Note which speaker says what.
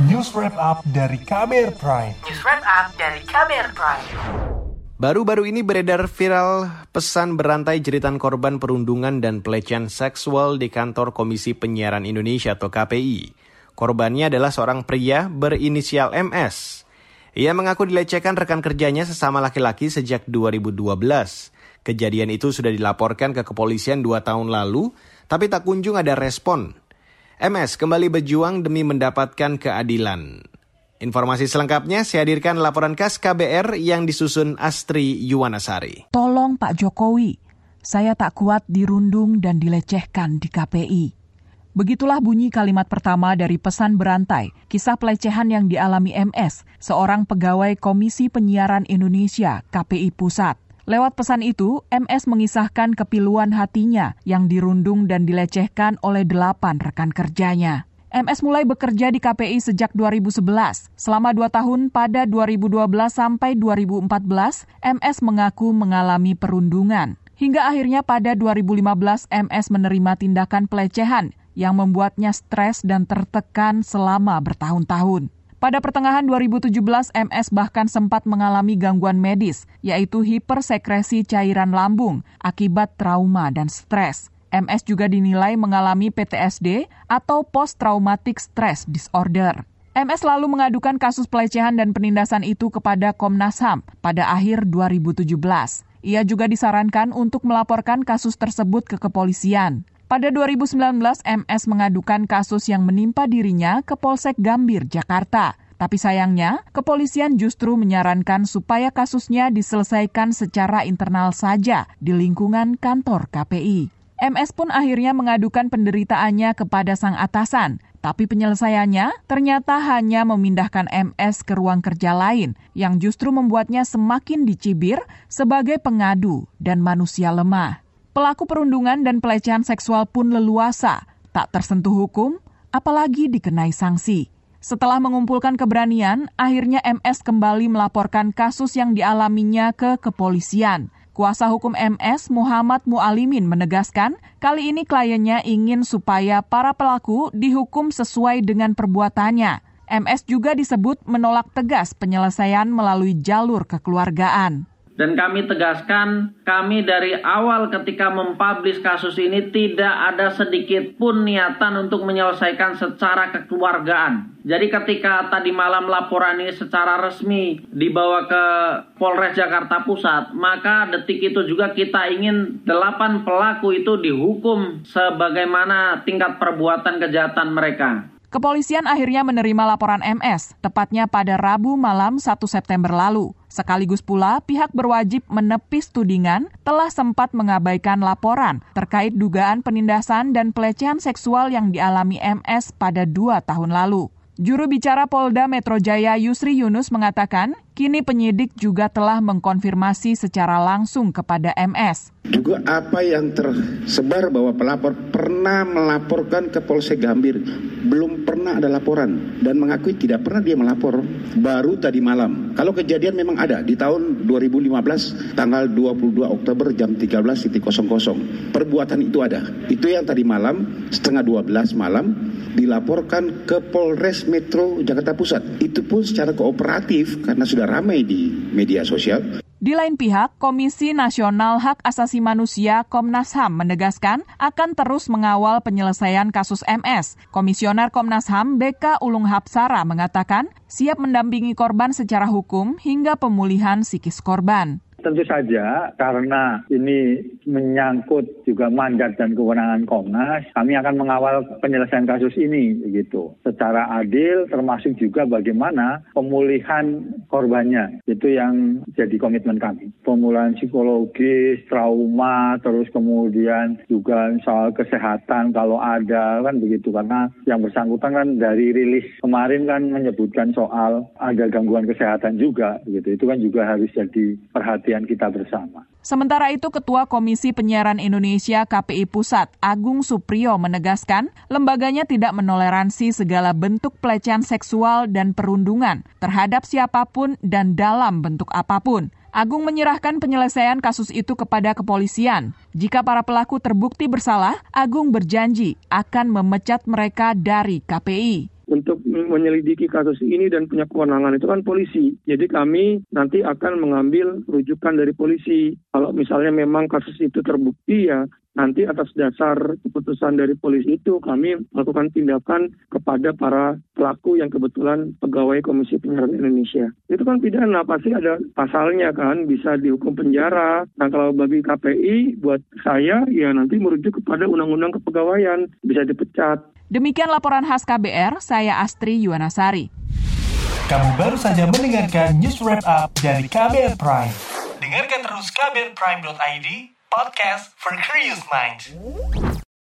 Speaker 1: News Wrap Up dari KBR Prime.
Speaker 2: News Wrap Up dari KBR Prime.
Speaker 3: Baru-baru ini beredar viral pesan berantai jeritan korban perundungan dan pelecehan seksual di kantor Komisi Penyiaran Indonesia atau KPI. Korbannya adalah seorang pria berinisial MS. Ia mengaku dilecehkan rekan kerjanya sesama laki-laki sejak 2012. Kejadian itu sudah dilaporkan ke kepolisian dua tahun lalu, tapi tak kunjung ada respon. MS kembali berjuang demi mendapatkan keadilan. Informasi selengkapnya saya hadirkan laporan khas KBR yang disusun Astri Yuwanasari.
Speaker 4: Tolong Pak Jokowi, saya tak kuat dirundung dan dilecehkan di KPI. Begitulah bunyi kalimat pertama dari pesan berantai, kisah pelecehan yang dialami MS, seorang pegawai Komisi Penyiaran Indonesia, KPI Pusat. Lewat pesan itu, MS mengisahkan kepiluan hatinya yang dirundung dan dilecehkan oleh delapan rekan kerjanya. MS mulai bekerja di KPI sejak 2011. Selama dua tahun pada 2012 sampai 2014, MS mengaku mengalami perundungan. Hingga akhirnya pada 2015 MS menerima tindakan pelecehan yang membuatnya stres dan tertekan selama bertahun-tahun. Pada pertengahan 2017, MS bahkan sempat mengalami gangguan medis, yaitu hipersekresi cairan lambung akibat trauma dan stres. MS juga dinilai mengalami PTSD atau Post Traumatic Stress Disorder. MS lalu mengadukan kasus pelecehan dan penindasan itu kepada Komnas HAM pada akhir 2017. Ia juga disarankan untuk melaporkan kasus tersebut ke kepolisian. Pada 2019, MS mengadukan kasus yang menimpa dirinya ke Polsek Gambir, Jakarta. Tapi sayangnya, kepolisian justru menyarankan supaya kasusnya diselesaikan secara internal saja di lingkungan kantor KPI. MS pun akhirnya mengadukan penderitaannya kepada sang atasan, tapi penyelesaiannya ternyata hanya memindahkan MS ke ruang kerja lain yang justru membuatnya semakin dicibir sebagai pengadu dan manusia lemah. Pelaku perundungan dan pelecehan seksual pun leluasa, tak tersentuh hukum, apalagi dikenai sanksi. Setelah mengumpulkan keberanian, akhirnya MS kembali melaporkan kasus yang dialaminya ke kepolisian. Kuasa hukum MS Muhammad Mualimin menegaskan, kali ini kliennya ingin supaya para pelaku dihukum sesuai dengan perbuatannya. MS juga disebut menolak tegas penyelesaian melalui jalur kekeluargaan.
Speaker 5: Dan kami tegaskan, kami dari awal ketika mempublish kasus ini tidak ada sedikit pun niatan untuk menyelesaikan secara kekeluargaan. Jadi ketika tadi malam laporan ini secara resmi dibawa ke Polres Jakarta Pusat, maka detik itu juga kita ingin delapan pelaku itu dihukum sebagaimana tingkat perbuatan kejahatan mereka.
Speaker 4: Kepolisian akhirnya menerima laporan MS, tepatnya pada Rabu malam 1 September lalu. Sekaligus pula, pihak berwajib menepis tudingan telah sempat mengabaikan laporan terkait dugaan penindasan dan pelecehan seksual yang dialami MS pada dua tahun lalu. Juru bicara Polda Metro Jaya Yusri Yunus mengatakan, kini penyidik juga telah mengkonfirmasi secara langsung kepada MS.
Speaker 6: Juga apa yang tersebar bahwa pelapor pernah melaporkan ke Polsek Gambir, belum pernah ada laporan dan mengakui tidak pernah dia melapor baru tadi malam. Kalau kejadian memang ada di tahun 2015 tanggal 22 Oktober jam 13.00 perbuatan itu ada. Itu yang tadi malam setengah 12 malam dilaporkan ke Polres Metro Jakarta Pusat. Itu pun secara kooperatif karena sudah ramai di media sosial.
Speaker 4: Di lain pihak, Komisi Nasional Hak Asasi Manusia Komnas HAM menegaskan akan terus mengawal penyelesaian kasus MS. Komisioner Komnas HAM BK Ulung Hapsara mengatakan siap mendampingi korban secara hukum hingga pemulihan psikis korban.
Speaker 7: Tentu saja karena ini menyangkut juga mandat dan kewenangan Komnas, kami akan mengawal penyelesaian kasus ini begitu secara adil termasuk juga bagaimana pemulihan korbannya. Itu yang jadi komitmen kami. Pemulihan psikologis, trauma, terus kemudian juga soal kesehatan kalau ada kan begitu karena yang bersangkutan kan dari rilis kemarin kan menyebutkan soal ada gangguan kesehatan juga begitu. Itu kan juga harus jadi perhatian kita bersama.
Speaker 4: Sementara itu, Ketua Komisi Penyiaran Indonesia KPI Pusat, Agung Suprio menegaskan, lembaganya tidak menoleransi segala bentuk pelecehan seksual dan perundungan terhadap siapa pun dan dalam bentuk apa pun. Agung menyerahkan penyelesaian kasus itu kepada kepolisian. Jika para pelaku terbukti bersalah, Agung berjanji akan memecat mereka dari KPI
Speaker 8: menyelidiki kasus ini dan punya kewenangan itu kan polisi. Jadi kami nanti akan mengambil rujukan dari polisi. Kalau misalnya memang kasus itu terbukti ya nanti atas dasar keputusan dari polisi itu kami melakukan tindakan kepada para pelaku yang kebetulan pegawai Komisi Penyiaran Indonesia. Itu kan pidana, pasti ada pasalnya kan, bisa dihukum penjara. Nah kalau bagi KPI, buat saya ya nanti merujuk kepada Undang-Undang Kepegawaian, bisa dipecat.
Speaker 4: Demikian laporan khas KBR, saya Astri Yuwanasari.
Speaker 1: Kamu baru saja mendengarkan news wrap up dari KBR Prime. Dengarkan terus kbrprime.id, podcast for curious minds.